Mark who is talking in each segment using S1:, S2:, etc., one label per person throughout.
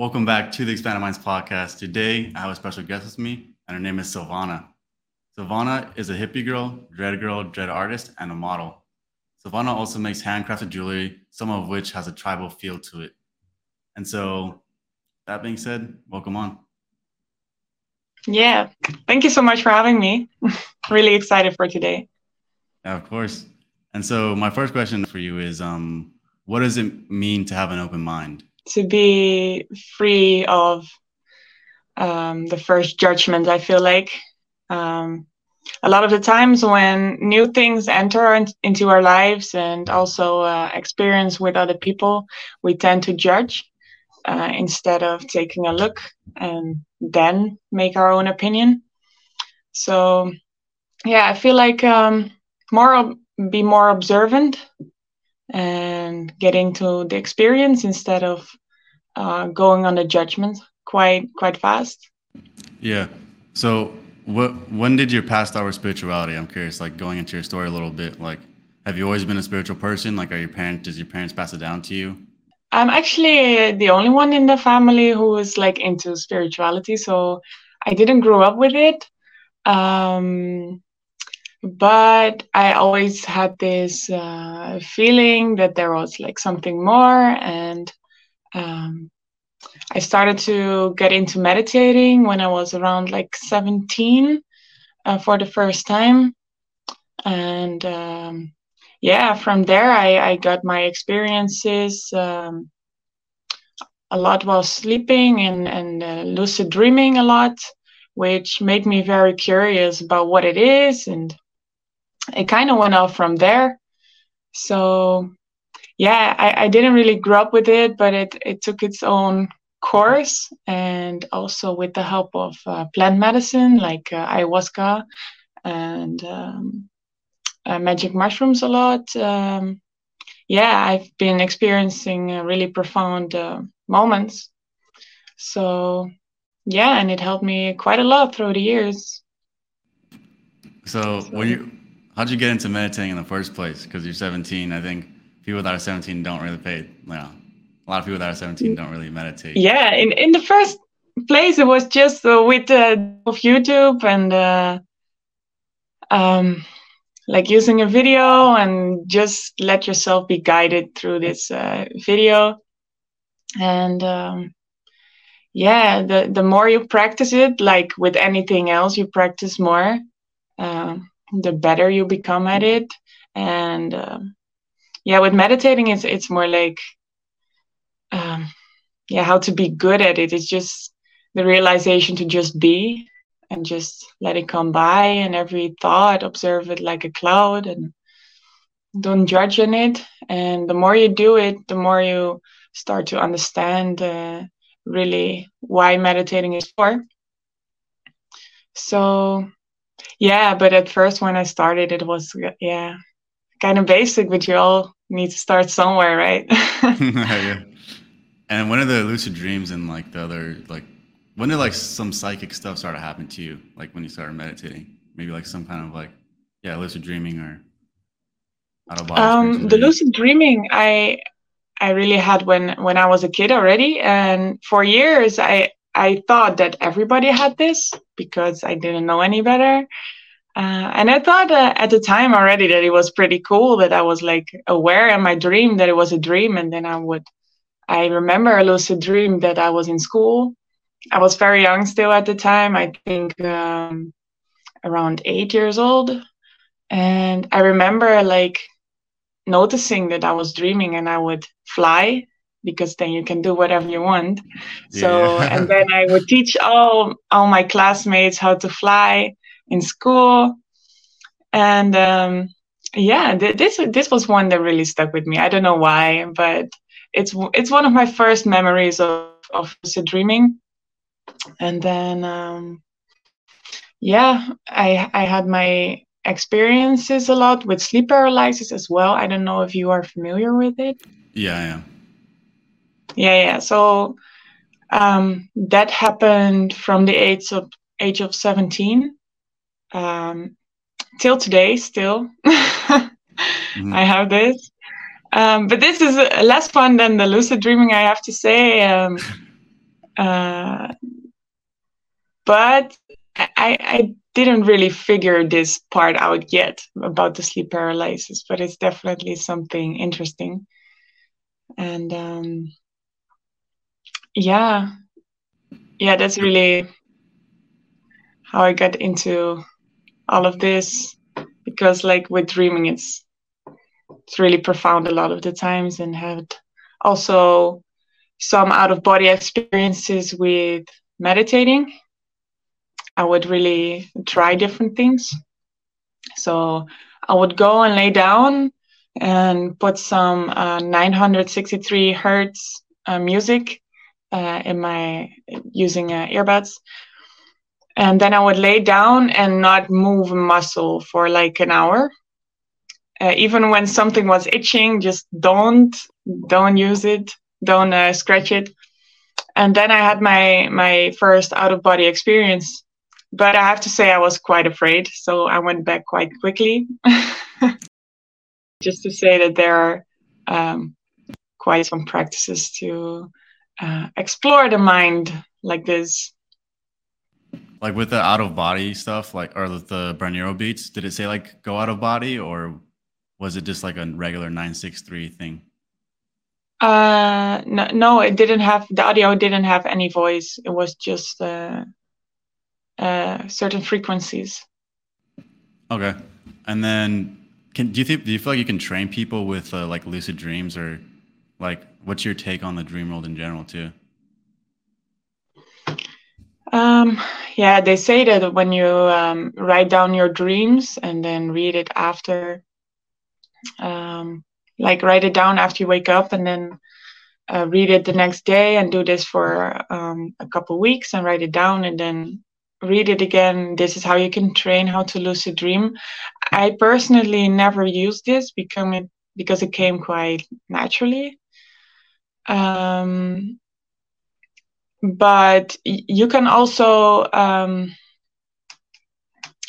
S1: Welcome back to the Expanded Minds podcast. Today, I have a special guest with me, and her name is Sylvana. Sylvana is a hippie girl, dread girl, dread artist, and a model. Sylvana also makes handcrafted jewelry, some of which has a tribal feel to it. And so, that being said, welcome on.
S2: Yeah, thank you so much for having me. really excited for today.
S1: Yeah, of course. And so, my first question for you is um, what does it mean to have an open mind?
S2: To be free of um, the first judgment. I feel like um, a lot of the times when new things enter in, into our lives and also uh, experience with other people, we tend to judge uh, instead of taking a look and then make our own opinion. So, yeah, I feel like um, more be more observant and getting to the experience instead of uh, going on a judgment quite quite fast.
S1: Yeah. So what when did your start with spirituality? I'm curious, like going into your story a little bit. Like, have you always been a spiritual person? Like, are your parents? Does your parents pass it down to you?
S2: I'm actually the only one in the family who is like into spirituality, so I didn't grow up with it. Um, but I always had this uh, feeling that there was like something more, and um, I started to get into meditating when I was around like 17 uh, for the first time. And um, yeah, from there, I, I got my experiences um, a lot while sleeping and, and uh, lucid dreaming a lot, which made me very curious about what it is. And it kind of went off from there. So yeah, I, I didn't really grow up with it, but it, it took its own course and also with the help of uh, plant medicine like uh, ayahuasca and um, uh, magic mushrooms a lot. Um, yeah, I've been experiencing really profound uh, moments. So, yeah, and it helped me quite a lot through the years.
S1: So, so when you, how'd you get into meditating in the first place? Because you're 17, I think people that are 17 don't really pay. You a lot of people that are 17 don't really meditate.
S2: Yeah, in in the first place, it was just uh, with uh, of YouTube and uh, um, like using a video and just let yourself be guided through this uh, video. And um, yeah, the the more you practice it, like with anything else, you practice more, uh, the better you become at it. And um, yeah with meditating it's it's more like um yeah how to be good at it. It's just the realization to just be and just let it come by and every thought observe it like a cloud and don't judge on it. And the more you do it the more you start to understand uh, really why meditating is for. So yeah but at first when i started it was yeah kind of basic, but you all need to start somewhere, right? yeah.
S1: And when are the lucid dreams and like the other like when did like some psychic stuff start to happen to you? Like when you started meditating, maybe like some kind of like yeah, lucid dreaming or
S2: out of body. Um, the lucid dreaming, I I really had when when I was a kid already, and for years I I thought that everybody had this because I didn't know any better. Uh, and I thought uh, at the time already that it was pretty cool that I was like aware in my dream that it was a dream. And then I would, I remember a lucid dream that I was in school. I was very young still at the time, I think um, around eight years old. And I remember like noticing that I was dreaming and I would fly because then you can do whatever you want. Yeah. So, and then I would teach all, all my classmates how to fly in school. And um, yeah th- this this was one that really stuck with me. I don't know why but it's it's one of my first memories of of dreaming. And then um, yeah i i had my experiences a lot with sleep paralysis as well. I don't know if you are familiar with it.
S1: Yeah i am
S2: yeah yeah. So um, that happened from the age of age of 17 um, till today still. Mm-hmm. i have this. Um, but this is less fun than the lucid dreaming i have to say. Um, Uh, but I, I didn't really figure this part out yet about the sleep paralysis, but it's definitely something interesting. And um, yeah, yeah, that's really how I got into all of this because, like with dreaming, it's it's really profound a lot of the times, and had also some out of body experiences with meditating. I would really try different things. So I would go and lay down and put some uh, 963 hertz uh, music uh, in my using uh, earbuds. And then I would lay down and not move muscle for like an hour. Uh, even when something was itching, just don't don't use it, don't uh, scratch it. And then I had my my first out of body experience but I have to say I was quite afraid, so I went back quite quickly. Just to say that there are um, quite some practices to uh, explore the mind like this.
S1: Like with the out of body stuff, like or the binaural beats, did it say like go out of body, or was it just like a regular nine six three thing?
S2: Uh, no, no, it didn't have the audio. Didn't have any voice. It was just. Uh, uh, certain frequencies.
S1: Okay, and then can do you think do you feel like you can train people with uh, like lucid dreams or like what's your take on the dream world in general too?
S2: Um, yeah, they say that when you um, write down your dreams and then read it after, um, like write it down after you wake up and then uh, read it the next day and do this for um, a couple weeks and write it down and then read it again. This is how you can train how to lucid dream. I personally never used this because it because it came quite naturally. Um, but you can also um,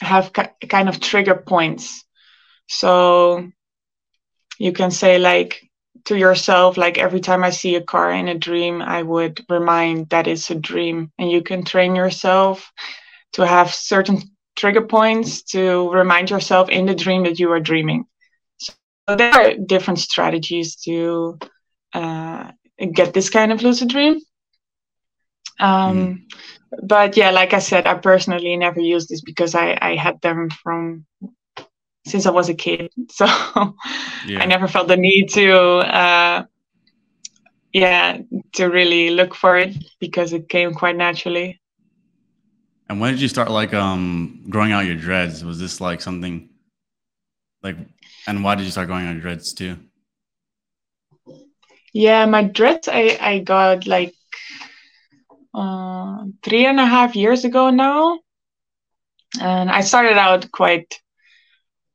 S2: have kind of trigger points. So you can say like to yourself, like every time I see a car in a dream, I would remind that it's a dream, and you can train yourself to have certain trigger points to remind yourself in the dream that you are dreaming. So there are different strategies to uh, get this kind of lucid dream. Um, mm. But yeah, like I said, I personally never used this because I, I had them from since I was a kid. So yeah. I never felt the need to, uh, yeah, to really look for it because it came quite naturally.
S1: And when did you start like um growing out your dreads? Was this like something like and why did you start growing out your dreads too?
S2: Yeah, my dreads I, I got like uh, three and a half years ago now. And I started out quite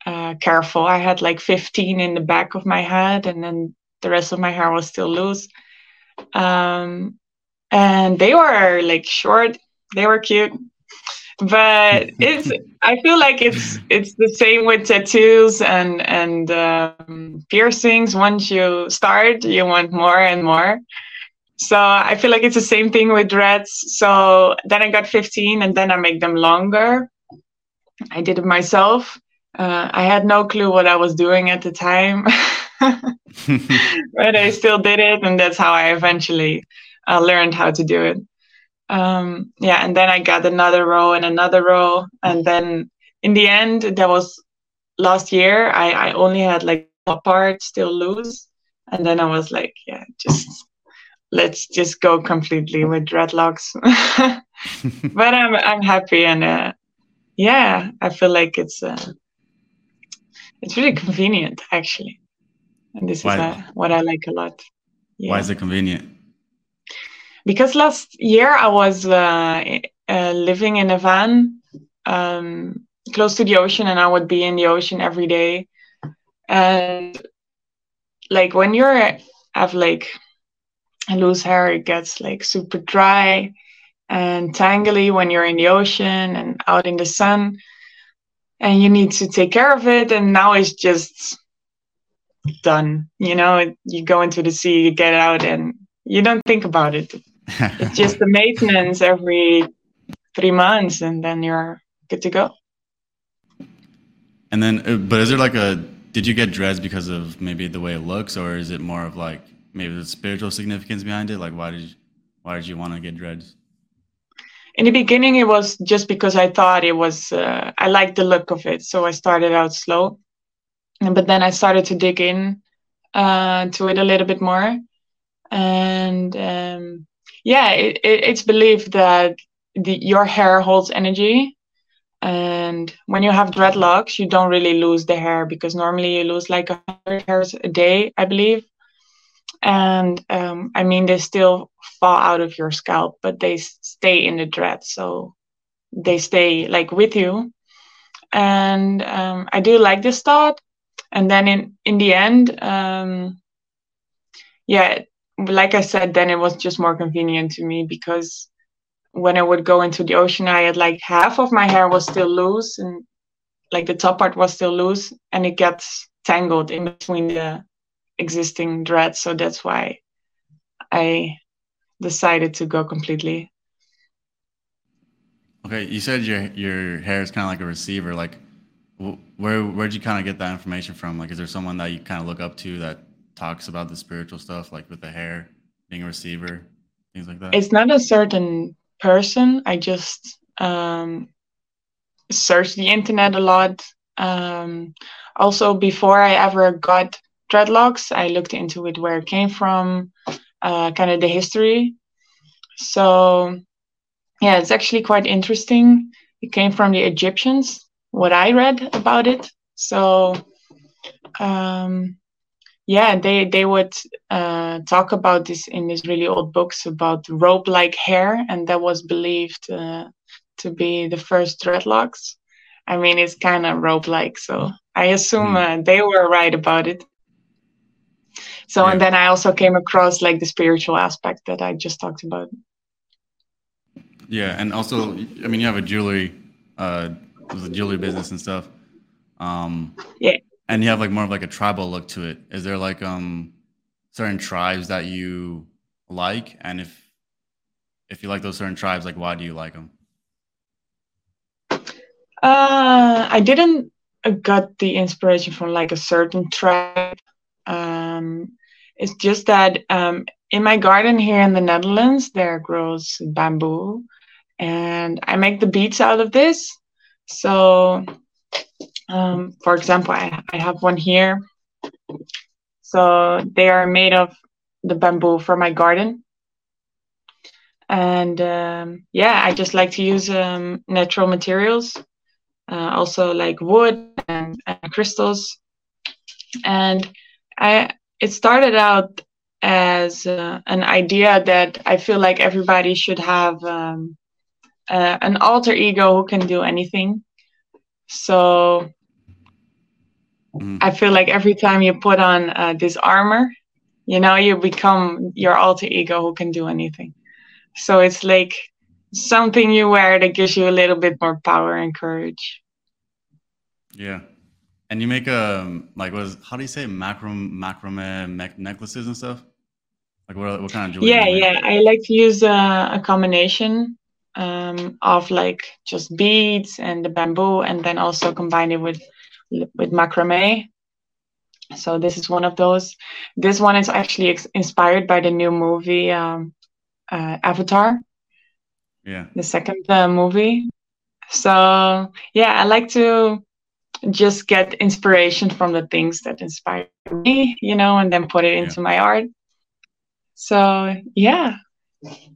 S2: uh, careful. I had like 15 in the back of my head, and then the rest of my hair was still loose. Um, and they were like short, they were cute but it's i feel like it's it's the same with tattoos and and um, piercings. Once you start you want more and more. So i feel like it's the same thing with dreads. So then i got 15 and then i make them longer. I did it myself. Uh, i had no clue what i was doing at the time but i still did it and that's how i eventually uh, learned how to do it um, yeah, and then I got another row and another row, and then in the end, that was last year. I I only had like a part still loose, and then I was like, yeah, just let's just go completely with dreadlocks. but I'm I'm happy and uh, yeah, I feel like it's uh, it's really convenient actually, and this Why? is uh, what I like a lot.
S1: Yeah. Why is it convenient?
S2: Because last year I was uh, uh, living in a van um, close to the ocean, and I would be in the ocean every day. And like when you're have like loose hair, it gets like super dry and tangly when you're in the ocean and out in the sun, and you need to take care of it. And now it's just done. You know, you go into the sea, you get out, and you don't think about it it's just the maintenance every three months, and then you're good to go.
S1: And then, uh, but is there like a? Did you get dreads because of maybe the way it looks, or is it more of like maybe the spiritual significance behind it? Like, why did you, why did you want to get dreads?
S2: In the beginning, it was just because I thought it was. Uh, I liked the look of it, so I started out slow, but then I started to dig in uh, to it a little bit more, and um, yeah, it, it, it's believed that the, your hair holds energy and when you have dreadlocks you don't really lose the hair because normally you lose like 100 hairs a day i believe. And um, i mean they still fall out of your scalp but they stay in the dread so they stay like with you. And um, i do like this thought. And then in in the end um, yeah like i said then it was just more convenient to me because when I would go into the ocean, I had like half of my hair was still loose and like the top part was still loose and it gets tangled in between the existing dreads. So that's why I decided to go completely.
S1: Okay, you said your your hair is kind of like a receiver. Like, where where'd you kind of get that information from? Like, is there someone that you kind of look up to that talks about the spiritual stuff, like with the hair being a receiver, things like that?
S2: It's not a certain person. I just um, search the internet a lot. Um, also, before I ever got dreadlocks, I looked into it where it came from, uh, kind of the history. So, yeah, it's actually quite interesting. It came from the Egyptians, what I read about it. So, um, yeah they they would uh, talk about this in these really old books about rope like hair and that was believed uh, to be the first dreadlocks. I mean it's kind of rope like so i assume mm. uh, they were right about it. So yeah. and then i also came across like the spiritual aspect that i just talked about.
S1: Yeah and also i mean you have a jewelry uh the jewelry business and stuff. Um
S2: yeah
S1: and you have like more of like a tribal look to it. Is there like um certain tribes that you like, and if if you like those certain tribes, like why do you like them?
S2: Uh, I didn't uh, got the inspiration from like a certain tribe. Um, it's just that um, in my garden here in the Netherlands, there grows bamboo, and I make the beads out of this. So um, for example, I, I have one here. So they are made of the bamboo from my garden. And um, yeah, I just like to use um, natural materials, uh, also like wood and, and crystals. And I it started out as uh, an idea that I feel like everybody should have um, uh, an alter ego who can do anything. So mm. I feel like every time you put on uh, this armor, you know, you become your alter ego who can do anything. So it's like something you wear that gives you a little bit more power and courage.
S1: Yeah. And you make a um, like was how do you say macram macrame necklaces and stuff? Like what what kind of jewelry?
S2: Yeah, yeah. I like to use a, a combination um, of like just beads and the bamboo, and then also combine it with with macrame. So this is one of those. This one is actually ex- inspired by the new movie um, uh, Avatar.
S1: Yeah.
S2: The second uh, movie. So yeah, I like to just get inspiration from the things that inspire me, you know, and then put it into yeah. my art. So yeah,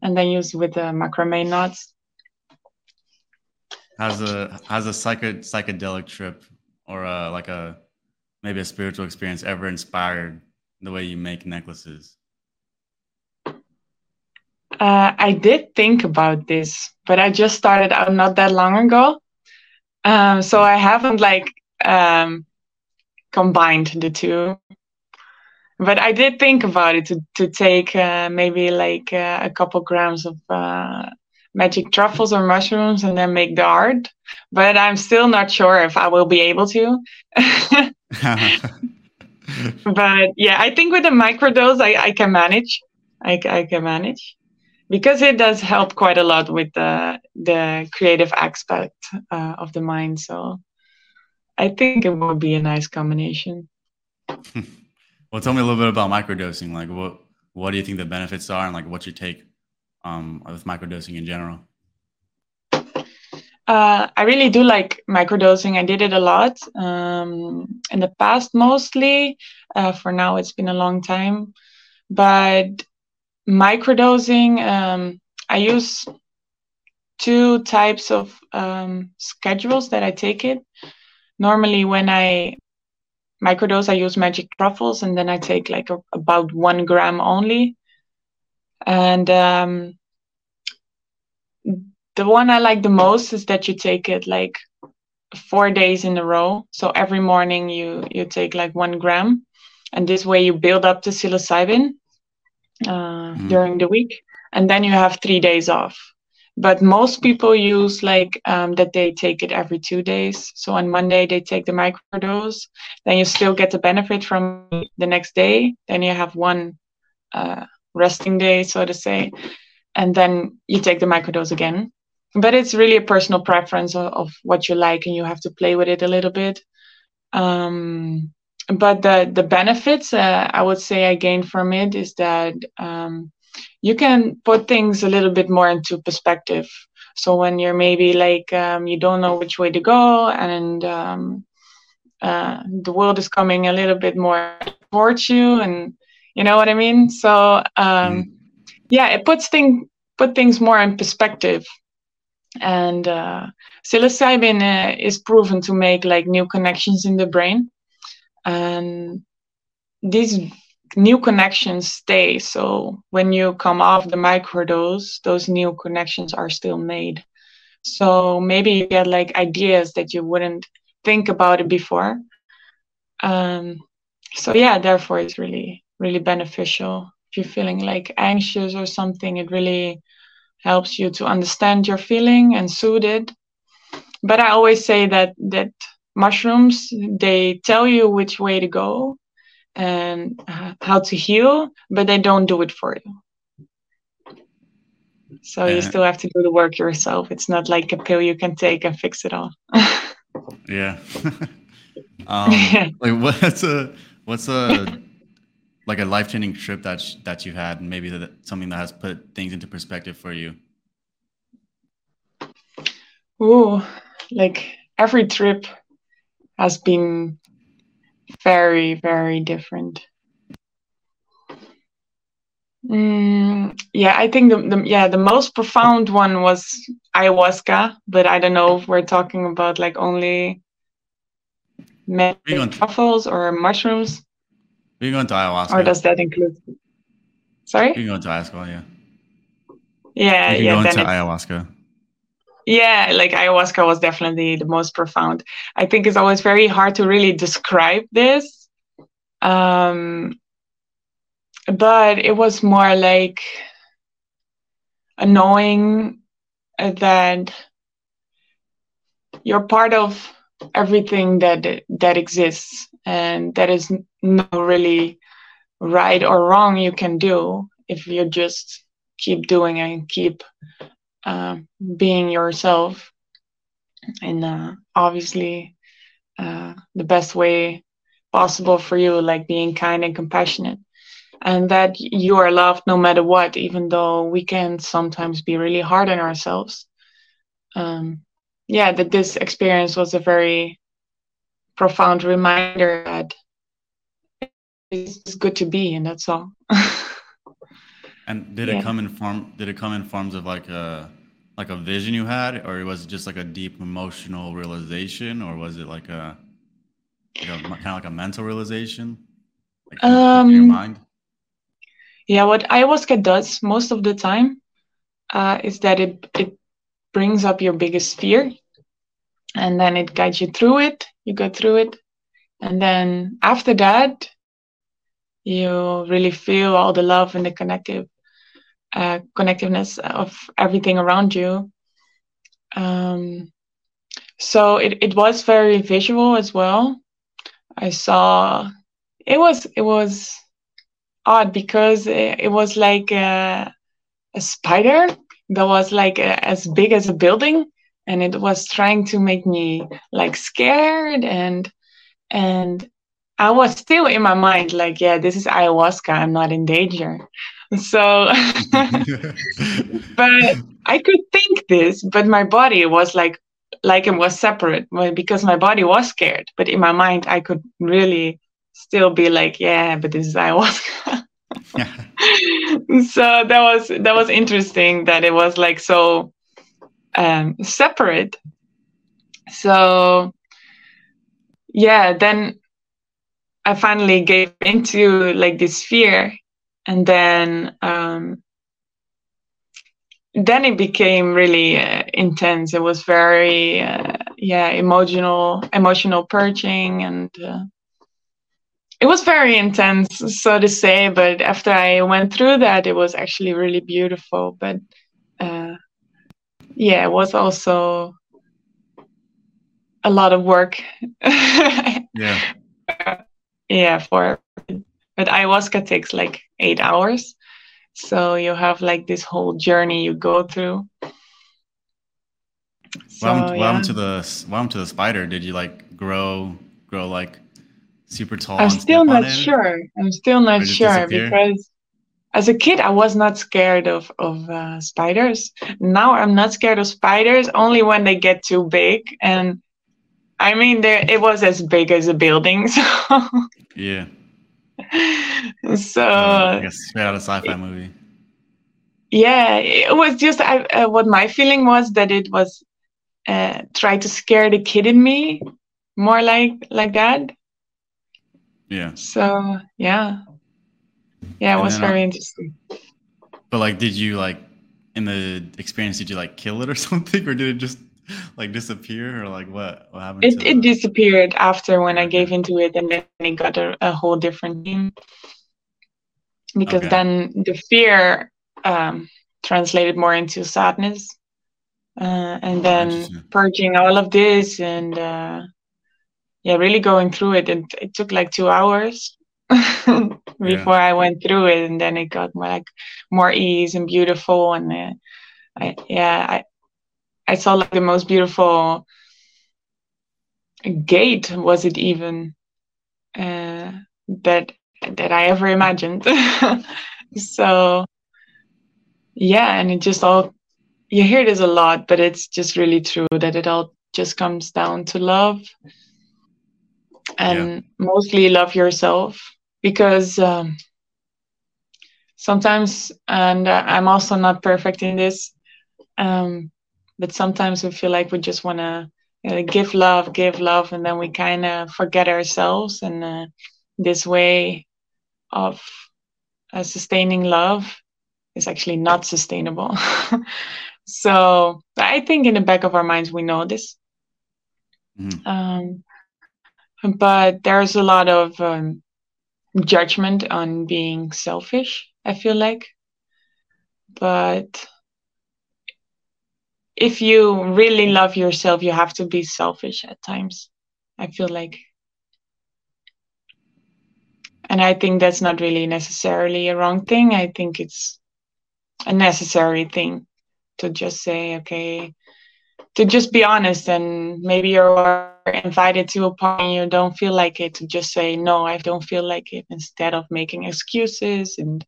S2: and then use with the macrame knots.
S1: Has a has a psycho, psychedelic trip or a, like a maybe a spiritual experience ever inspired the way you make necklaces?
S2: Uh, I did think about this, but I just started out not that long ago. Um, so I haven't like um, combined the two but I did think about it to to take uh, maybe like uh, a couple grams of uh, magic truffles or mushrooms and then make the art. But I'm still not sure if I will be able to. but yeah, I think with the microdose, I, I can manage. I, I can manage. because it does help quite a lot with the the creative aspect uh, of the mind. So I think it would be a nice combination.
S1: well, tell me a little bit about microdosing. Like, what what do you think the benefits are, and like, what's your take um, with microdosing in general?
S2: Uh, I really do like microdosing. I did it a lot um, in the past, mostly. Uh, for now, it's been a long time, but microdosing, um, I use two types of um, schedules that I take it. Normally, when I microdose, I use magic truffles, and then I take like a, about one gram only. And um, the one I like the most is that you take it like four days in a row. So every morning you you take like one gram, and this way you build up the psilocybin uh, mm. during the week, and then you have three days off. But most people use like um, that they take it every two days. So on Monday they take the microdose, then you still get the benefit from the next day. Then you have one uh, resting day, so to say, and then you take the microdose again. But it's really a personal preference of, of what you like, and you have to play with it a little bit. Um, but the the benefits uh, I would say I gained from it is that um, you can put things a little bit more into perspective. So when you're maybe like um, you don't know which way to go, and um, uh, the world is coming a little bit more towards you, and you know what I mean. So mm. yeah, it puts thing put things more in perspective. And uh, psilocybin uh, is proven to make like new connections in the brain and these new connections stay so when you come off the microdose those new connections are still made so maybe you get like ideas that you wouldn't think about it before um, so yeah therefore it's really really beneficial. If you're feeling like anxious or something it really helps you to understand your feeling and soothe it. But i always say that that mushrooms they tell you which way to go and how to heal but they don't do it for you. So you still have to do the work yourself. It's not like a pill you can take and fix it all.
S1: Yeah. Um, yeah. like what's a what's a like a life-changing trip that sh- that you had and maybe that something that has put things into perspective for you
S2: Oh, like every trip has been very, very different. Mm, yeah, I think the, the yeah the most profound one was ayahuasca, but I don't know if we're talking about like only truffles or mushrooms.
S1: We going to ayahuasca.
S2: Or does that include? Sorry.
S1: You can go to ayahuasca, yeah.
S2: Yeah,
S1: you
S2: yeah.
S1: Go into ayahuasca
S2: yeah like ayahuasca was definitely the most profound i think it's always very hard to really describe this um, but it was more like knowing that you're part of everything that that exists and that is no really right or wrong you can do if you just keep doing and keep uh, being yourself and uh, obviously uh, the best way possible for you, like being kind and compassionate. And that you are loved no matter what, even though we can sometimes be really hard on ourselves. Um, yeah, that this experience was a very profound reminder that it's good to be, and that's all.
S1: And did yeah. it come in form? Did it come in forms of like a like a vision you had, or was it just like a deep emotional realization, or was it like a, like a kind of like a mental realization?
S2: Like um, your mind. Yeah, what ayahuasca does most of the time uh, is that it it brings up your biggest fear, and then it guides you through it. You go through it, and then after that, you really feel all the love and the connective uh, connectiveness of everything around you. Um, so it, it was very visual as well. I saw it was it was odd because it, it was like uh, a spider that was like a, as big as a building and it was trying to make me like scared and and I was still in my mind like yeah this is ayahuasca I'm not in danger. So but I could think this but my body was like like it was separate because my body was scared but in my mind I could really still be like yeah but this is ayahuasca so that was that was interesting that it was like so um, separate. So yeah, then I finally gave into like this fear, and then um, then it became really uh, intense. It was very uh, yeah emotional, emotional purging, and uh, it was very intense, so to say. But after I went through that, it was actually really beautiful. But uh, yeah, it was also a lot of work.
S1: yeah.
S2: Yeah, for but ayahuasca takes like eight hours. So you have like this whole journey you go through.
S1: So, happened, what happened to the happened to the spider? Did you like grow grow like super tall?
S2: I'm still not sure. I'm still not sure because as a kid i was not scared of of uh, spiders. Now i'm not scared of spiders only when they get too big. And i mean there it was as big as a building so.
S1: Yeah.
S2: So
S1: i guess straight out of sci-fi movie.
S2: Yeah it was just I, uh, what my feeling was that it was uh, try to scare the kid in me more like like that
S1: yeah
S2: so yeah yeah, it was very interesting.
S1: But like, did you like in the experience? Did you like kill it or something, or did it just like disappear, or like what? What happened?
S2: It it disappeared after when I gave into it, and then it got a, a whole different name. Because okay. then the fear um, translated more into sadness, uh, and then purging all of this, and uh, yeah, really going through it. And it took like two hours before yeah. I went through it, and then it got more like more ease and beautiful, and uh, I yeah I I saw like the most beautiful gate was it even uh, that that I ever imagined. so yeah, and it just all you hear this a lot, but it's just really true that it all just comes down to love and yeah. mostly love yourself because um, sometimes, and I'm also not perfect in this, um, but sometimes we feel like we just want to uh, give love, give love, and then we kind of forget ourselves. And uh, this way of uh, sustaining love is actually not sustainable. so I think in the back of our minds we know this. Mm-hmm. Um, but there's a lot of um, judgment on being selfish, I feel like. But if you really love yourself, you have to be selfish at times. I feel like. And I think that's not really necessarily a wrong thing. I think it's a necessary thing to just say, okay, to just be honest and maybe you're invited to a party you don't feel like it to just say no i don't feel like it instead of making excuses and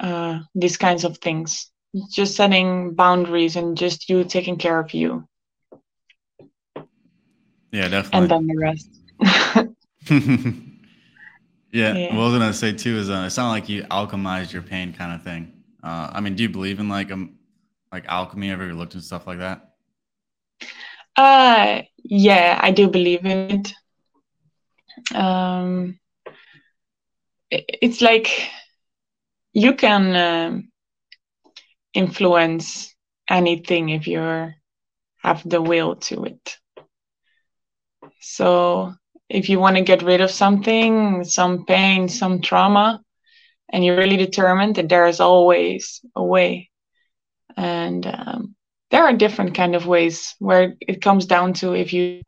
S2: uh, these kinds of things. Just setting boundaries and just you taking care of you.
S1: Yeah definitely.
S2: And then the rest.
S1: Yeah, yeah, what i was gonna say too is uh, it sounded like you alchemized your pain kind of thing. Uh, i mean do you believe in like um like alchemy ever looked and stuff like that
S2: uh, yeah, I do believe in it. Um, it's like you can uh, influence anything if you have the will to it. So if you want to get rid of something, some pain, some trauma, and you're really determined that there is always a way. And um, there are different kind of ways where it comes down to if you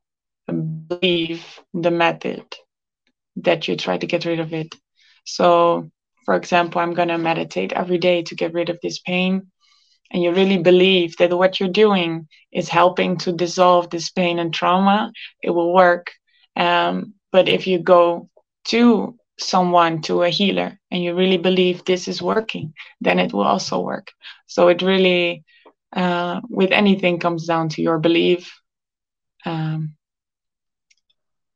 S2: believe the method that you try to get rid of it so for example, I'm going to meditate every day to get rid of this pain, and you really believe that what you're doing is helping to dissolve this pain and trauma, it will work. Um, but if you go to someone, to a healer, and you really believe this is working, then it will also work. So it really, uh, with anything, comes down to your belief. Um,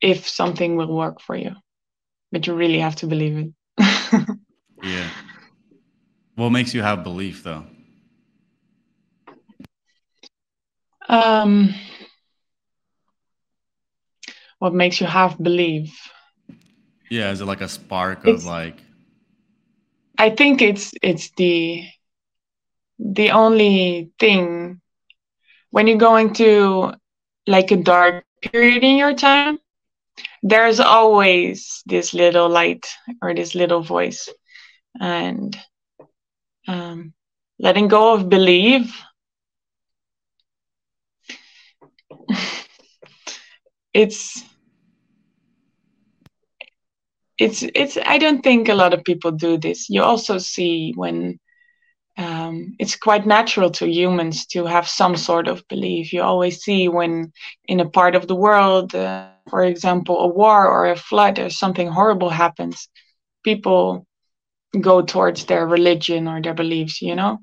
S2: if something will work for you, but you really have to believe it.
S1: yeah. What makes you have belief, though?
S2: Um, what makes you have belief?
S1: Yeah, is it like a spark of like?
S2: I think it's it's the the only thing when you go into like a dark period in your time there's always this little light or this little voice. And um, letting go of belief it's it's it's i don't think a lot of people do this. You also see when um, it's quite natural to humans to have some sort of belief you always see when in a part of the world uh, for example a war or a flood or something horrible happens people go towards their religion or their beliefs you know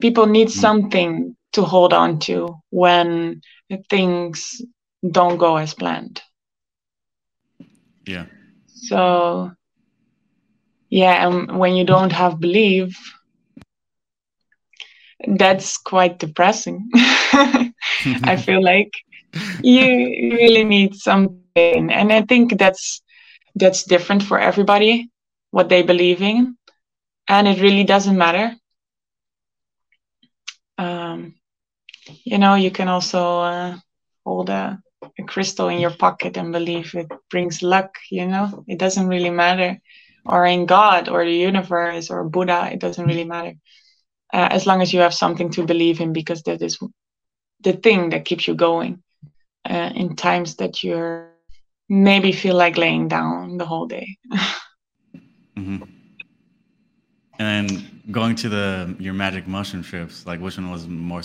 S2: people need mm. something to hold on to when things don't go as planned.
S1: Yeah.
S2: So, yeah, and when you don't have belief, that's quite depressing. I feel like you really need something, and I think that's that's different for everybody what they believe in, and it really doesn't matter. Um, you know, you can also uh, hold a a crystal in your pocket and believe it brings luck you know? It doesn't really matter. Or in god or the universe or buddha it doesn't really matter uh, as long as you have something to believe in because that is the thing that keeps you going uh, in times that you're maybe feel like laying down the whole day
S1: mm-hmm. and then going to the your magic mushroom trips like which one was more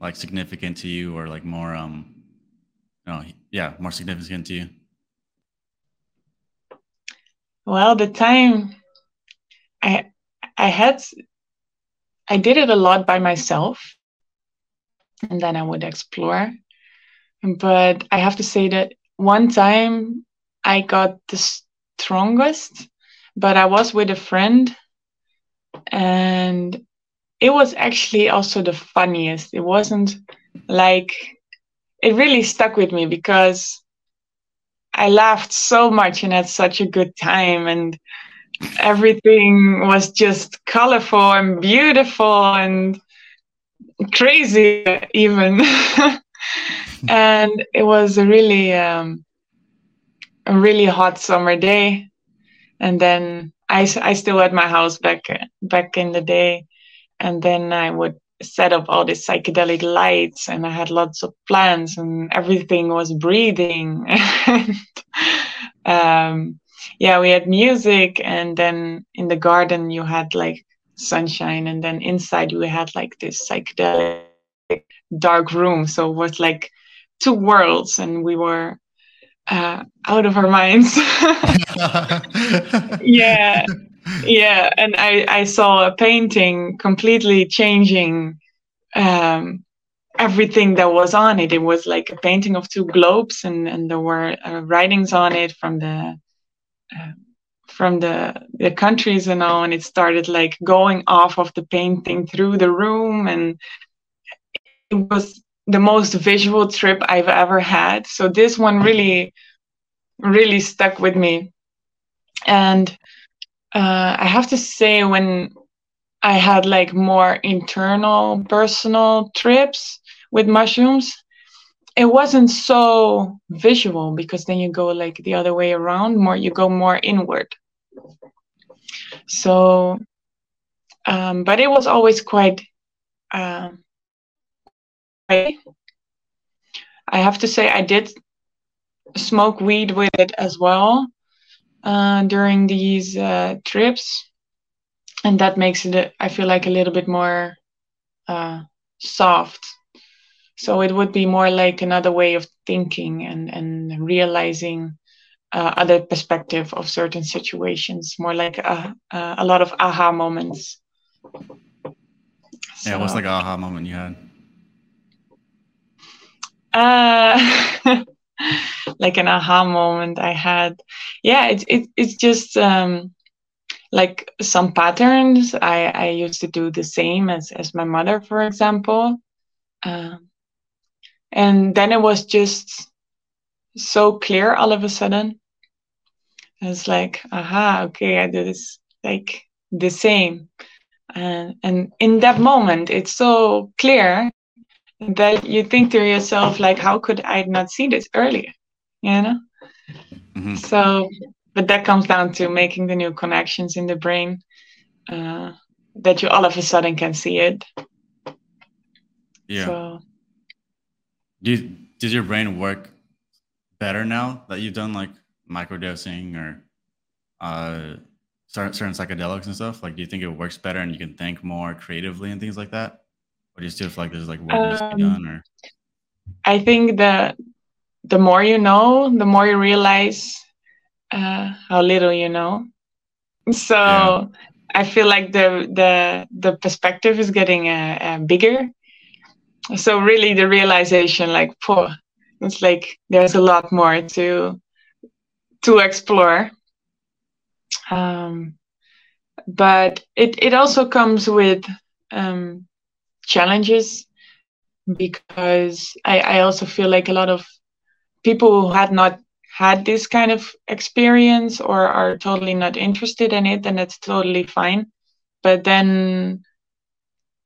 S1: like significant to you or like more um no, yeah, more significant to you?
S2: Well, the time I I had I did it a lot by myself and then I would explore. But I have to say that one time I got the strongest, but I was with a friend and it was actually also the funniest. It wasn't like it really stuck with me because I laughed so much and had such a good time and everything was just colorful and beautiful and crazy even. And it was a really um, a really hot summer day. And then I, I still had my house back back in the day. And then I would set up all these psychedelic lights and I had lots of plants and everything was breathing. and, um, yeah, we had music and then in the garden you had like sunshine and then inside we had like this psychedelic dark room. So it was like two worlds and we were uh, out of our minds. yeah yeah and i i saw a painting completely changing um, everything that was on it it was like a painting of two globes and and there were uh, writings on it from the from the the countries and all and it started like going off of the painting through the room and it was the most visual trip i've ever had. So this one really really stuck with me. And uh, I have to say when I had like more internal personal trips with mushrooms, it wasn't so visual because then you go like the other way around, more you go more inward. So, um, but it was always quite. Uh, I have to say I did smoke weed with it as well uh, during these uh, trips. and that makes it i feel like a little bit more uh, soft so it would be more like another way of thinking and and realizing uh, other perspective of certain situations more like a, a lot of aha moments.
S1: Yeah what's like an aha moment you had?
S2: Uh like an aha moment i had. Yeah it, it it's just um like some patterns. I i used to do the same as as my mother for example. Um, and then it was just so clear all of a sudden. It's like aha okay i do this like the same. And and in that moment it's so clear that you think to yourself like how could i not see this earlier you know? Mm-hmm. so but that comes down to making the new connections in the brain uh, that you all of a sudden can see it.
S1: Yeah. So, you, does your brain work better now that you've done like microdosing or uh certain, certain psychedelics and stuff? Like do you think it works better and you can think more creatively and things like that? Or do you still feel like there's like work um, to be done or?
S2: I think that the more you know the more you realize uh, how little you know. So yeah. i feel like the the the perspective is getting uh, uh, bigger so really the realization like poor it's like there's a lot more to to explore. Um, but it, it also comes with um, challenges because I, I also feel like a lot of people who had not had this kind of experience or are totally not interested in it then it's totally fine. But then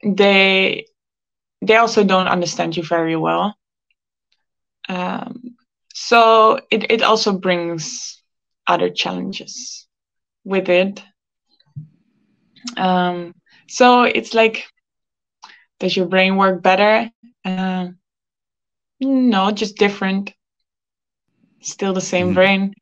S2: they they also don't understand you very well. Um, so it, it also brings other challenges with it. Um, so it's like does your brain work better? Uh, no just different. Still the same mm. brain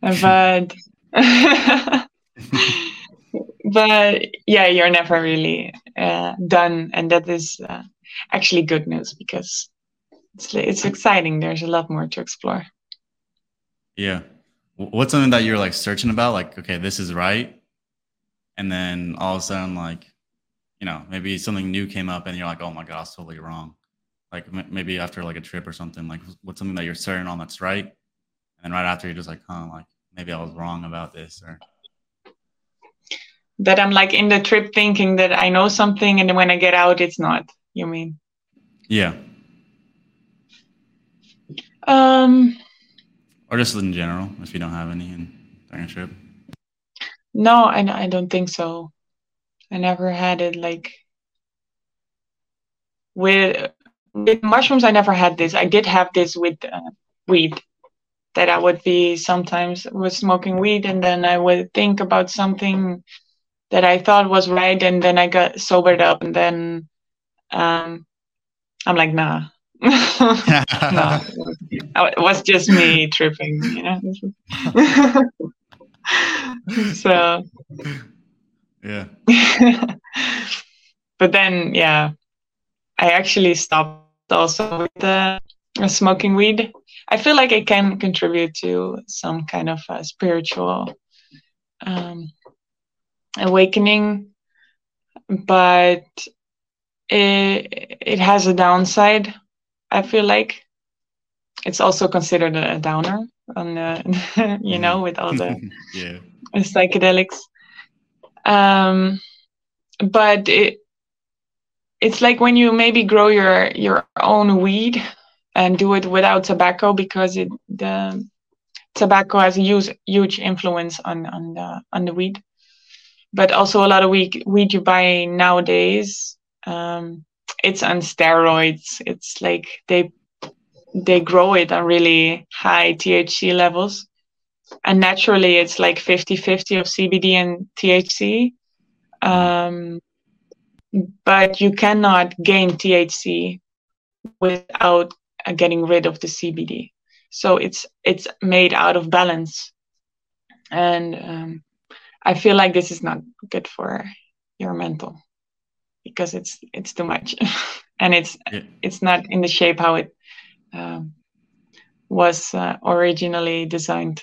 S2: but but yeah you're never really uh, done and that is uh, actually good news because it's it's exciting. There's a lot more to explore.
S1: Yeah. What's something that you're like searching about? Like, okay, this is right. And then all of a sudden, like, you know, maybe something new came up and you're like, oh my God, I was totally wrong. Like m- maybe after like a trip or something, like what's something that you're certain on that's right. And then right after you're just like, huh, like maybe I was wrong about this or
S2: that I'm like in the trip thinking that I know something and then when I get out it's not, you mean?
S1: Yeah.
S2: Um,
S1: or just in general, if you don't have any in during a trip.
S2: No, I, I don't think so. I never had it like with with mushrooms. I never had this. I did have this with uh, weed. That I would be sometimes was smoking weed, and then I would think about something that I thought was right, and then I got sobered up, and then um, I'm like, nah, no, it was just me tripping, you know. so
S1: yeah.
S2: but then, yeah, I actually stopped also with the uh, smoking weed. I feel like it can contribute to some kind of a spiritual um, awakening, but it it has a downside I feel like it's also considered a downer on the, you know, with all the
S1: yeah.
S2: psychedelics. Um, but it it's like when you maybe grow your your own weed and do it without tobacco because it the tobacco has a huge huge influence on on the on the weed. But also a lot of weed weed you buy nowadays um, it's on steroids. It's like they they grow it on really high THC levels. And naturally, it's like 50 50 of CBD and THC. Um, but you cannot gain THC without getting rid of the CBD. So it's it's made out of balance, and um, I feel like this is not good for your mental because it's it's too much. And it's
S1: Yeah.
S2: it's not in the shape how it um, was uh, originally designed.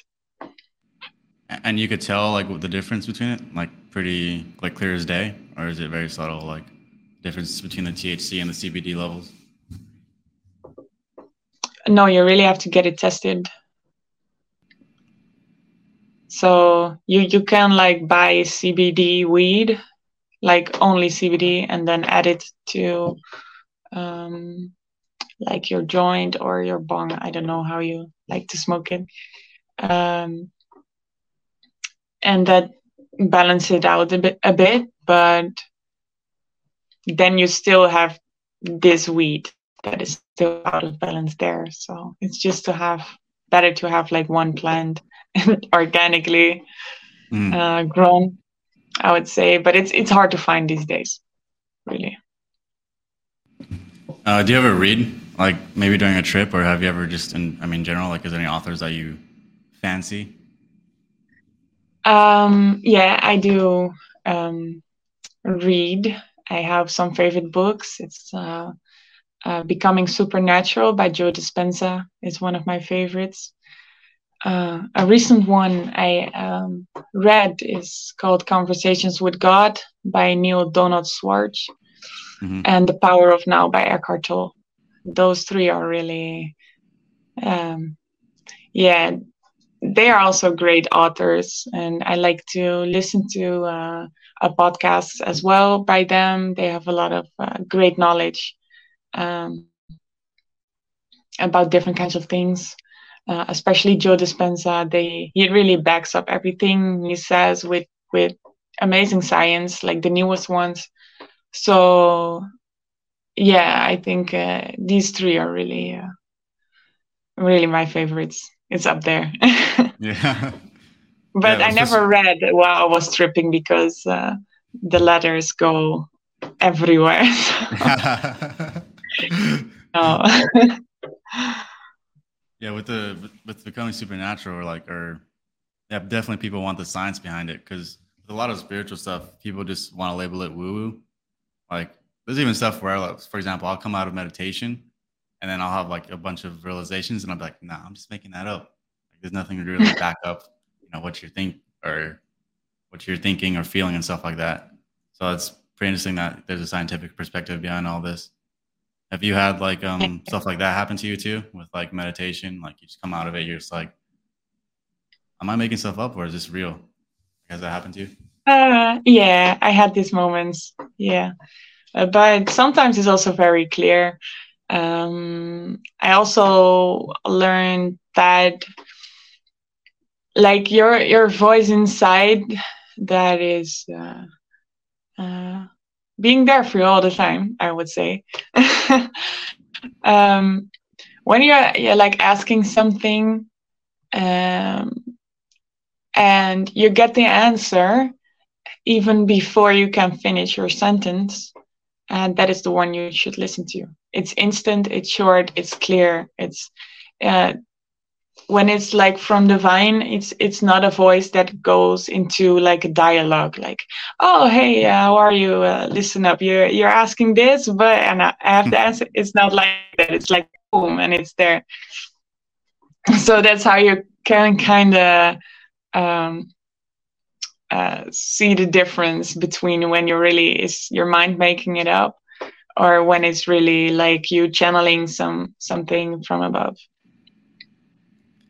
S1: And you could tell like what the difference between it, like pretty like clear as day, or is it very subtle, like difference between the THC and the CBD levels?
S2: no you really have to get it tested. So you you can like buy cbd weed like only cbd and then add it to um like your joint or your bong i don't know how you like to smoke it um and that balance it out a bit a bit but then you still have this weed that is still out of balance there. So it's just to have better to have like one plant organically
S1: Mm.
S2: uh, grown, I would say. But it's it's hard to find these days, really.
S1: Uh, do you ever read, like maybe during a trip, or have you ever just in, I mean, general, like, is there any authors that you fancy?
S2: Um, yeah, I do um, read. I have some favorite books. It's uh, uh, Becoming Supernatural by Joe Dispenza is one of my favorites. Uh, a recent one I um, read is called Conversations with God by Neale Donald Walsch
S1: Mhm.
S2: and The Power of Now by Eckhart Tolle. Those three are really, um, yeah, they are also great authors, and I like to listen to uh, a podcast as well by them. They have a lot of uh, great knowledge um, about different kinds of things. Uh, especially Joe Dispenza, they he really backs up everything he says with with amazing science, like the newest ones. So, yeah, I think uh, these three are really, uh, really my favorites. It's up there.
S1: Yeah.
S2: but
S1: Yeah,
S2: I
S1: was just-
S2: never read while I was tripping because uh, the letters go everywhere. So, no.
S1: Yeah, with the with- becoming supernatural, or like, or yeah, definitely people want the science behind it because a lot of spiritual stuff, people just want to label it woo woo. Like, there's even stuff where, like, for example, I'll come out of meditation and then I'll have like a bunch of realizations, and I'm like, nah, I'm just making that up. Like, there's nothing to really back up, you know, what you think or what you're thinking or feeling and stuff like that. So it's pretty interesting that there's a scientific perspective behind all this. Have you had like um stuff like that happen to you too with like meditation? Like you just come out of it, you're just like, am I making stuff up or is this real? Has that happened to you?
S2: Uh, yeah, I had these moments. Yeah, uh, but sometimes it's also very clear. Um, I also learned that, like your your voice inside, that is uh, uh, being there for you all the time. I would say. um, when you're, you're like asking something, um, and you get the answer even before you can finish your sentence and that is the one you should listen to it's instant it's short it's clear it's uh, when it's like from divine it's it's not a voice that goes into like a dialogue like oh hey uh, how are you? Uh, listen up. You're you're asking this but and i I have to answer it's not like that. It's like boom and it's there. So that's how you can kind of um, uh, see the difference between when you really is your mind making it up or when it's really like you channeling some something from above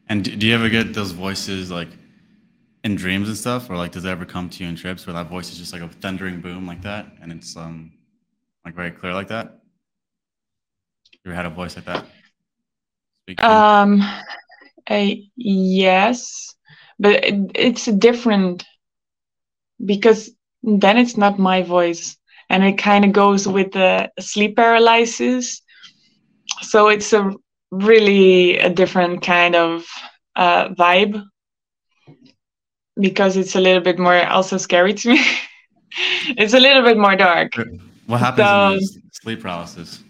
S1: And do, you ever get those voices like in dreams and stuff, or like does it ever come to you in trips where that voice is just like a thundering boom like that, and it's um like very clear like that? You ever had a voice like that?
S2: Um uh, yes but it, it's different because then it's not my voice and it kind of goes with the sleep paralysis so it's a really a different kind of uh, vibe because it's a little bit more also scary to me it's a little bit more dark
S1: what happens in
S2: so-
S1: the sleep paralysis?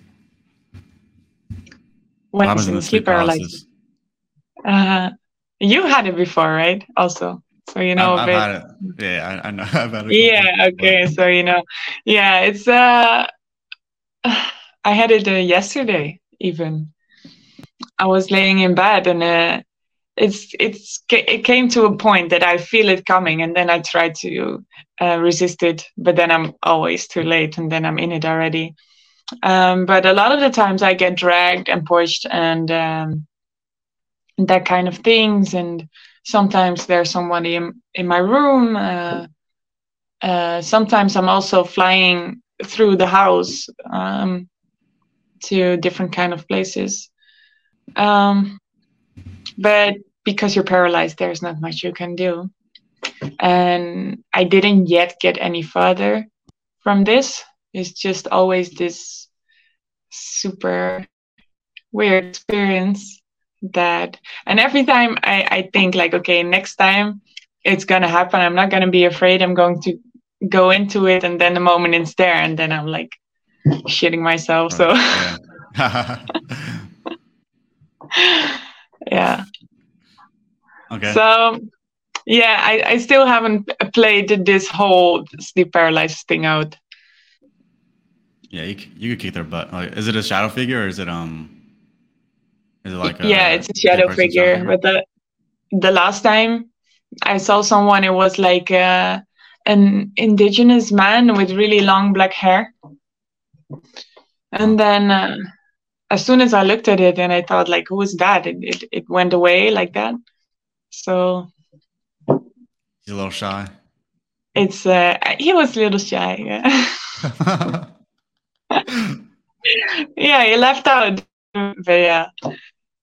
S2: when
S1: What happens in
S2: in sleep paralysis uh, you had it before right also So you know
S1: I've, I've had it. Yeah, I, I know. I've had couple,
S2: Yeah, okay. So you know, yeah, it's uh I had it uh, yesterday even. I was laying in bed and uh it's it's it came to a point that I feel it coming and then I try to uh, resist it, but then I'm always too late and then I'm in it already. Um, but a lot of the times I get dragged and pushed and um, that kind of things. And sometimes there's somebody in, in my room. Uh, uh, sometimes I'm also flying through the house um, to different kind of places. Um, but because you're paralyzed, there's not much you can do. And I didn't yet get any further from this. It's just always this super weird experience that, and every time I, I think, like, okay, next time it's gonna happen, I'm not gonna be afraid, I'm going to go into it, and then the moment it's there, and then I'm like shitting myself. So,
S1: yeah. okay.
S2: So yeah, I, I still haven't played this whole sleep paralysis thing out.
S1: yeah, you you could kick their butt. Like, is it a shadow figure or is it um? Is it like a
S2: yeah, it's a shadow figure. But the the last time I saw someone, it was like uh, an indigenous man with really long black hair. And then uh, as soon as I looked at it and I thought like, who is that? It, it it went away like that. So
S1: He's a little shy.
S2: it's uh, he was a little shy. Yeah. yeah, he left out. But yeah,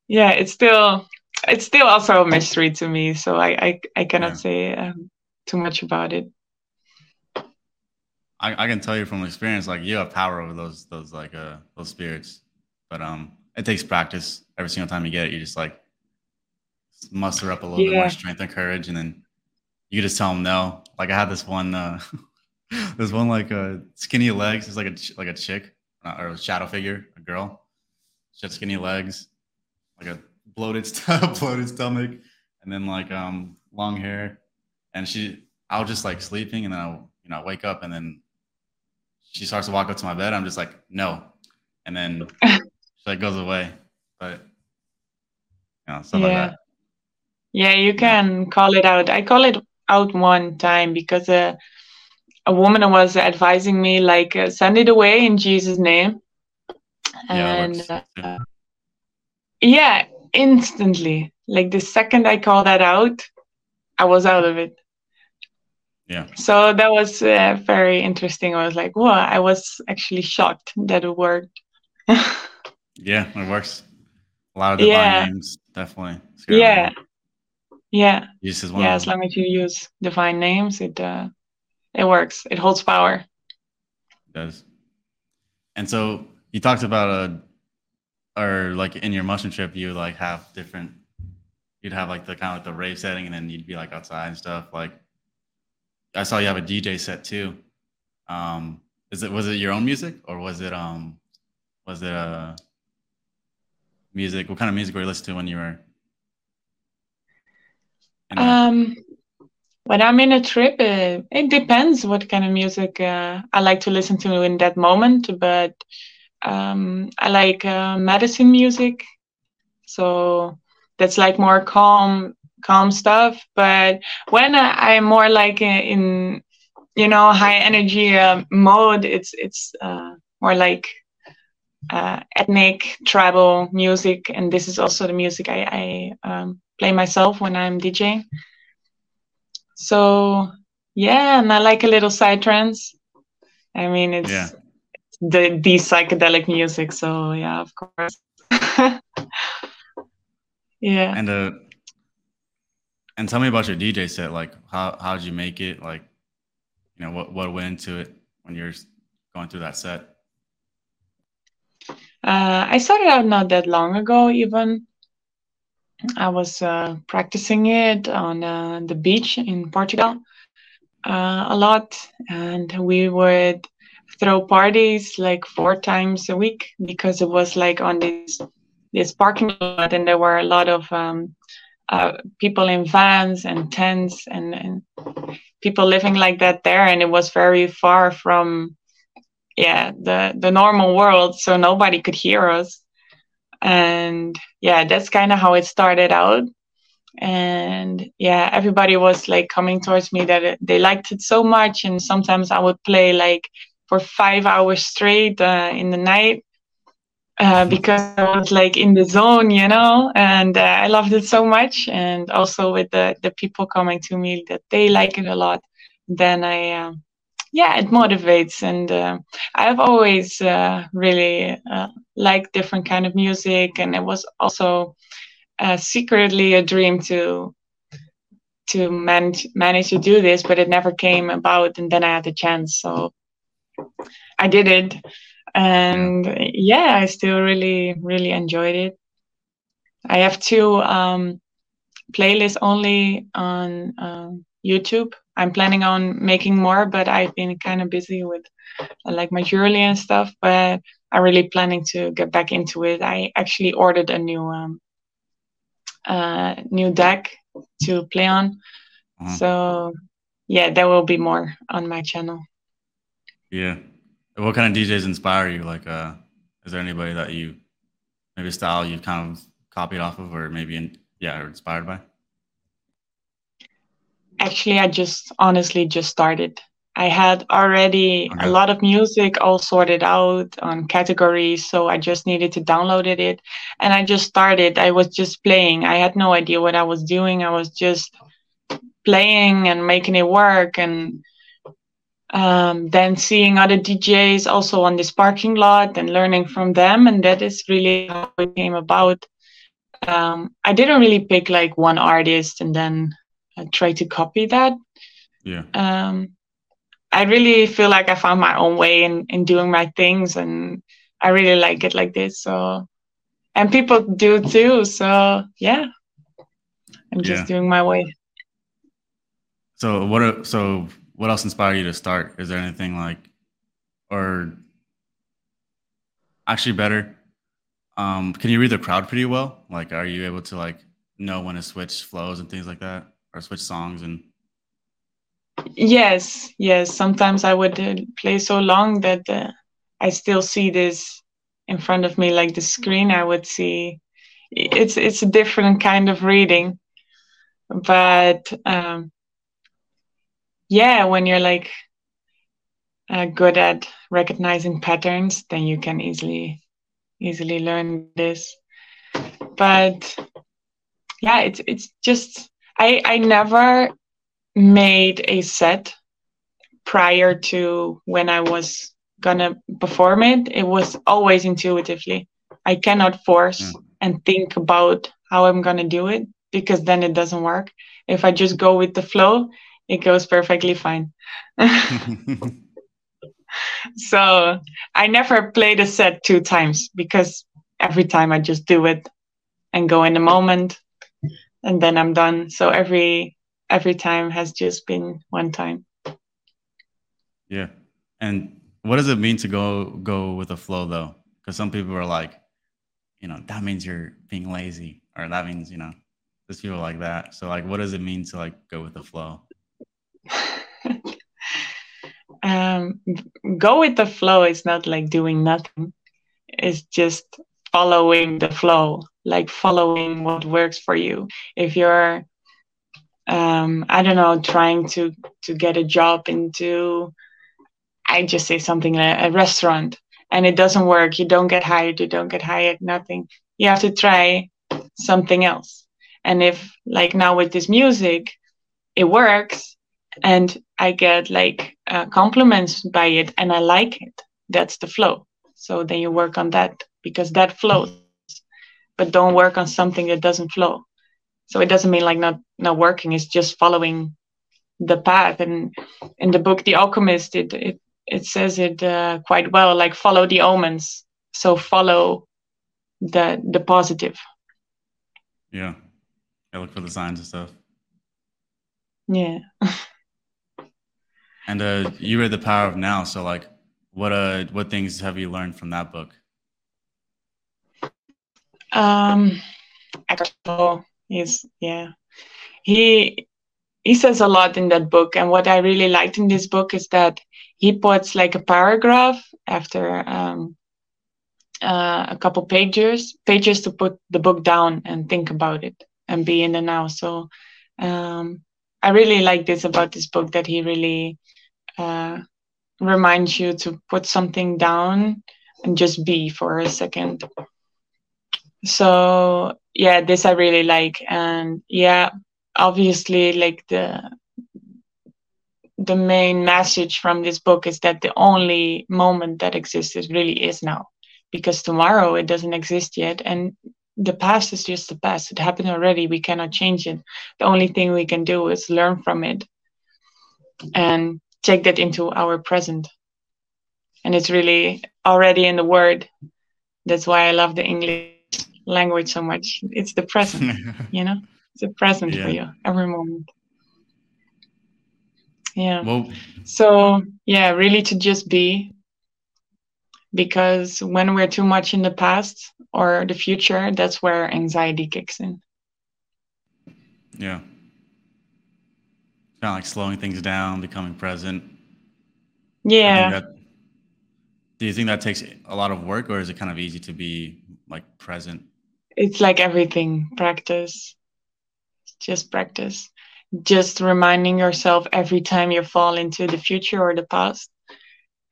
S2: yeah, it's still it's still also a mystery to me. So I I, I cannot
S1: Yeah.
S2: say um, too much about it.
S1: I, I can tell you from experience, like you have power over those those like uh those spirits, but um it takes practice. Every single time you get it, you just like muster up a little bit more strength and courage, and then you just tell them no. Like I had this one, uh there's one like uh skinny legs. It's like a like a chick uh, or a shadow figure, a girl. She had skinny legs, like a bloated st- bloated stomach, and then like um long hair. And she, I was just like sleeping, and then I you know I wake up, and then she starts to walk up to my bed. I'm just like no, and then she like goes away. But you know stuff like
S2: Yeah.
S1: that.
S2: Yeah, you can call it out. I call it out one time because uh, a woman was advising me like uh, send it away in Jesus' name.
S1: Yeah,
S2: And
S1: works
S2: uh, yeah, instantly. Like the second I called that out, I was out of it.
S1: Yeah.
S2: So that was uh, very interesting. I was like, "Wow!" I was actually shocked that it worked.
S1: Yeah, it works. A lot of divine
S2: Yeah.
S1: names, definitely.
S2: yeah, yeah,
S1: is one
S2: yeah. As long as you use divine names, it uh, it works. It holds power.
S1: does. And so you talked about a, or like in your mushroom trip, you like have different. You'd have like the kind of like the rave setting, and then you'd be like outside and stuff. Like, I saw you have a DJ set too. Um, is it was it your own music or was it um, was it uh, music? What kind of music were you listening to when you were?
S2: Um, when I'm in a trip, uh, it depends what kind of music uh, I like to listen to in that moment. But um, I like uh, medicine music, so that's like more calm, calm stuff. But when I, I'm more like in, in you know high energy uh, mode, it's it's uh, more like uh, ethnic tribal music, and this is also the music I, I um, play myself when I'm DJing. So yeah, and I like a little psytrance. I mean, it's
S1: Yeah.
S2: the the psychedelic music. So yeah, of course. yeah.
S1: And uh, and tell me about your DJ set. Like, how how did you make it? Like, you know, what what went into it when you're going through that set?
S2: Uh, I started out not that long ago, even. I was uh, practicing it on uh, the beach in Portugal uh, a lot, and we would throw parties like four times a week because it was like on this this parking lot, and there were a lot of um, uh, people in vans and tents and, and people living like that there and it was very far from yeah the the normal world so nobody could hear us. And yeah that's kind of how it started out. And yeah everybody was like coming towards me that it, they liked it so much. And sometimes i would play like for five hours straight uh, in the night uh, because I was like in the zone, you know, and uh, I loved it so much. And also with the the people coming to me that they like it a lot, then I, uh, yeah, it motivates. And uh, I've always uh, really uh, liked different kind of music, and it was also secretly a dream to to manage manage to do this, but it never came about. And then I had the chance, so I did it and yeah i still really really enjoyed it i have two um, playlists only on um, youtube i'm planning on making more but i've been kind of busy with uh, like my jewelry and stuff but i'm really planning to get back into it i actually ordered a new um, uh, new deck to play on uh-huh. so yeah there will be more on my channel
S1: yeah what kind of DJs inspire you? Like, uh, is there anybody that you maybe style you kind of copied off of, or maybe in, yeah, or inspired by?
S2: Actually, I just honestly just started. I had already okay. a lot of music all sorted out on categories, so I just needed to download it, and I just started. I was just playing. I had no idea what I was doing. I was just playing and making it work and um, then seeing other DJs also on this parking lot and learning from them. And that is really how it came about. Um, I didn't really pick like one artist and then uh, try to copy that.
S1: Yeah.
S2: Um, I really feel like I found my own way in, in doing my things and I really like it like this. So, and people do too. So, yeah, I'm just yeah. doing my way.
S1: So, what are, so what else inspired you to start? Is there anything like, or actually better? Um, can you read the crowd pretty well? Like, are you able to like know when to switch flows and things like that, or switch songs and?
S2: Yes, yes. Sometimes I would uh, play so long that uh, I still see this in front of me, like the screen. I would see it's it's a different kind of reading, but um, yeah when you're like uh, good at recognizing patterns then you can easily easily learn this but yeah it's it's just i i never made a set prior to when i was gonna perform it it was always intuitively i cannot force mm. and think about how i'm gonna do it because then it doesn't work if i just go with the flow it goes perfectly fine. so I never played a set two times because every time I just do it and go in the moment and then I'm done. So every every time has just been one time.
S1: Yeah. And what does it mean to go go with the flow though? Because some people are like, you know, that means you're being lazy, or that means, you know, there's people like that. So like what does it mean to like go with the flow?
S2: um, go with the flow is not like doing nothing. It's just following the flow, like following what works for you. If you're, um, I don't know, trying to to get a job into, I just say something like a restaurant, and it doesn't work, you don't get hired, you don't get hired, nothing. You have to try something else. And if, like now with this music, it works, and I get like uh, compliments by it and I like it. That's the flow. So then you work on that because that flows, but don't work on something that doesn't flow. So it doesn't mean like not not working. It's just following the path. And in the book The Alchemist, it it it says it uh, quite well. Like follow the omens. So follow the the positive.
S1: Yeah, I look for the signs and stuff.
S2: Yeah.
S1: And uh, you read The Power of Now. So, like, what uh, what things have you learned from that book?
S2: Um, he's yeah. He he says a lot in that book and what i really liked in this book is that he puts like a paragraph after um, uh, a couple pages pages to put the book down and think about it and be in the now. So um, i really like this about this book that he really uh, reminds you to put something down and just be for a second so yeah this i really like. And yeah obviously like the the main message from this book is that the only moment that exists is really is now. Because tomorrow it doesn't exist yet. And the past is just the past. It happened already. We cannot change it. The only thing we can do is learn from it and take that into our present. And it's really already in the word. That's why i love the english language so much. It's the present you know? It's a present yeah. for you every moment. Yeah. Well, so yeah really to just be because when we're too much in the past or the future that's where anxiety kicks in.
S1: Yeah. Kind of like slowing things down becoming present.
S2: Yeah.
S1: that, do you think that takes a lot of work or is it kind of easy to be like present
S2: it's like everything practice. Just practice. Just reminding yourself every time you fall into the future or the past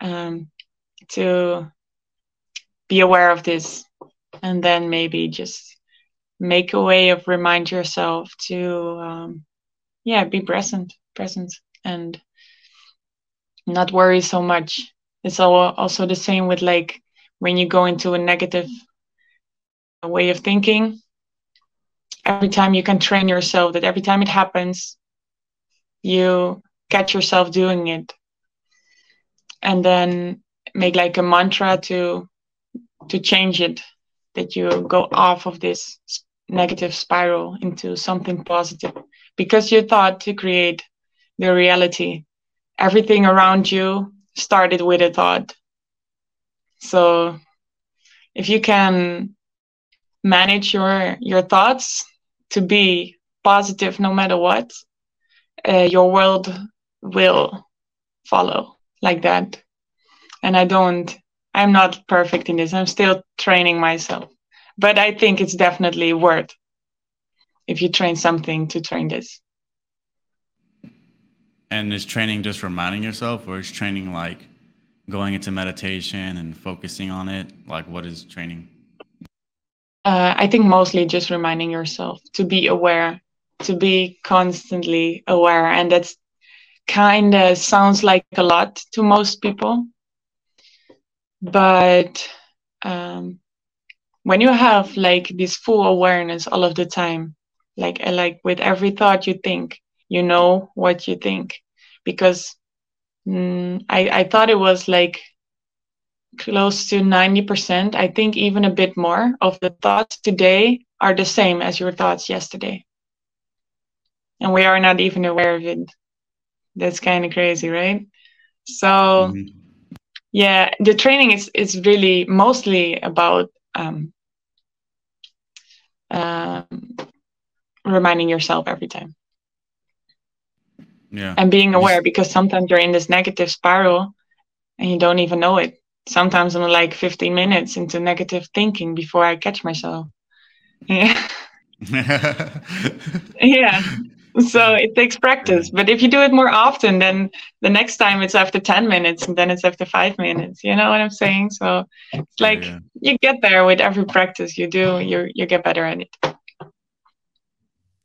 S2: um, to be aware of this. And then maybe just make a way of remind yourself to um, yeah be present present and not worry so much. It's all, also the same with like when you go into a negative way of thinking. Every time you can train yourself that every time it happens you catch yourself doing it. And then make like a mantra to to change it that you go off of this negative spiral into something positive. Because you thought to create the reality everything around you started with a thought. So if you can manage your your thoughts to be positive no matter what uh, your world will follow like that. And i don't i'm not perfect in this. I'm still training myself. But i think it's definitely worth if you train something to train this.
S1: And is training just reminding yourself or is training like going into meditation and focusing on it? Like what is training
S2: uh, I think mostly just reminding yourself to be aware, to be constantly aware. And that's kind of sounds like a lot to most people. But um, when you have like this full awareness all of the time, like like with every thought you think, you know what you think. Because mm, I, I thought it was like close to 90%, I think even a bit more, of the thoughts today are the same as your thoughts yesterday. And we are not even aware of it. That's kind of crazy, right? So, mm-hmm. yeah, the training is, is really mostly about um, um, reminding yourself every time.
S1: Yeah.
S2: And being aware because sometimes you're in this negative spiral and you don't even know it sometimes I'm like 15 minutes into negative thinking before I catch myself. Yeah. yeah. So it takes practice. But if you do it more often, then the next time it's after 10 minutes and then it's after five minutes. You know what I'm saying? So it's like yeah, you get there with every practice you do, you you get better at it.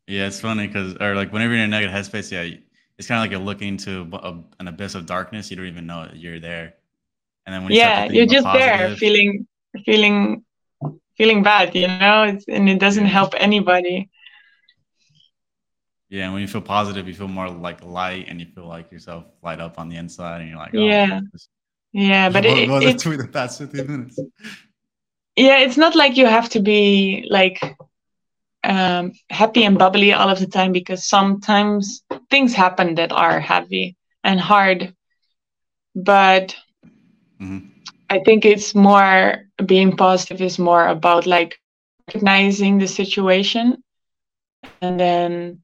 S1: Yeah, it's funny because, or like whenever you're in a negative headspace, yeah, it's kind of like you're looking into a, an abyss of darkness. You don't even know you're there and then when you
S2: yeah you're just positive, there feeling feeling feeling bad you know? It's, and it doesn't help anybody.
S1: Yeah and when you feel positive you feel more like light and you feel like yourself light up on the inside and you're like oh,
S2: yeah. yeah but it,
S1: it, it, the past 15 minutes?
S2: Yeah it's not like you have to be like um, happy and bubbly all of the time because sometimes things happen that are heavy and hard. But Mm-hmm. I think it's more being positive is more about like recognizing the situation and then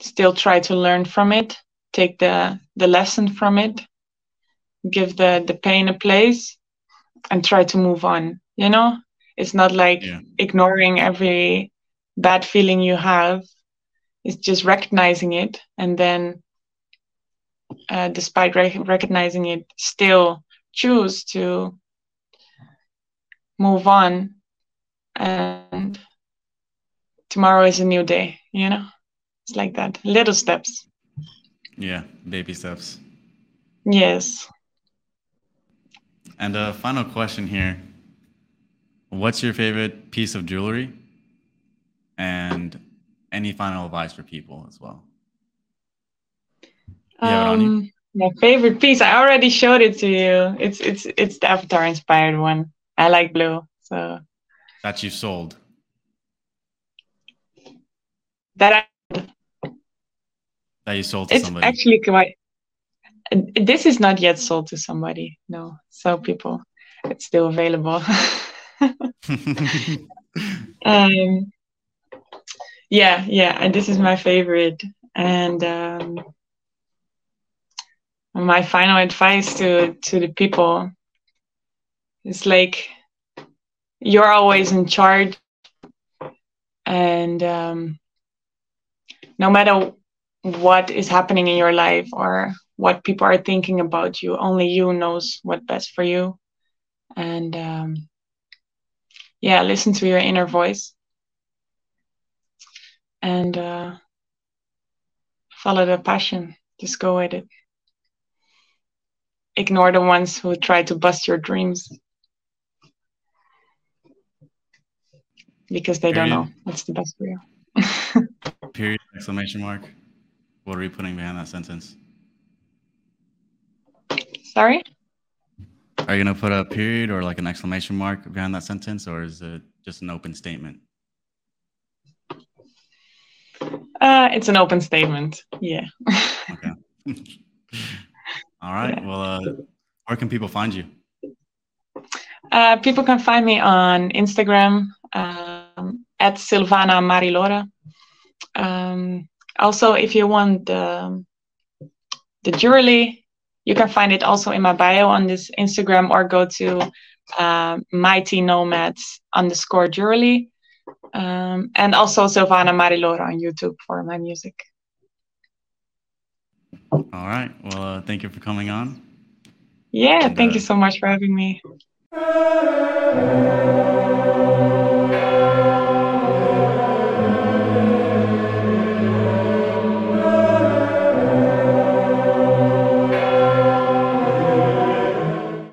S2: still try to learn from it, take the the lesson from it, give the the pain a place, and try to move on. You know, it's not like yeah. ignoring every bad feeling you have. It's just recognizing it and then, uh, despite re- recognizing it, still choose to move on and tomorrow is a new day you know? It's like that. Little steps.
S1: Yeah baby steps.
S2: Yes.
S1: And a final question here. What's your favorite piece of jewelry? And any final advice for people as well?
S2: Um, my favorite piece i already showed it to you it's it's it's the avatar inspired one i like blue so
S1: that you sold
S2: that I,
S1: that you sold to
S2: it's
S1: somebody.
S2: actually quite. This is not yet sold to somebody. No, so people, it's still available. um, yeah, yeah, and this is my favorite. And um, my final advice to to the people is like you're always in charge. And um, no matter what is happening in your life or what people are thinking about you only you knows what best for you. And um, yeah listen to your inner voice. And uh, follow the passion. Just go with it ignore the ones who try to bust your dreams because they don't know what's the best for you
S1: Period, exclamation mark. What are you putting behind that sentence?
S2: Sorry?
S1: Are you going to put a period or like an exclamation mark behind that sentence, or is it just an open statement?
S2: Uh, it's an open statement. Yeah.
S1: okay. All right. Yeah. Well, uh, where can people find you?
S2: Uh, people can find me on Instagram um, at Sylvana Marilore. Um, also, if you want the, the jewelry, you can find it also in my bio on this Instagram or go to uh, Mighty Nomads underscore jewelry. Um, and also Sylvana Marilore on YouTube for my music.
S1: All right. Well, uh, thank you for coming on.
S2: Yeah, and, thank uh, you so much for having me.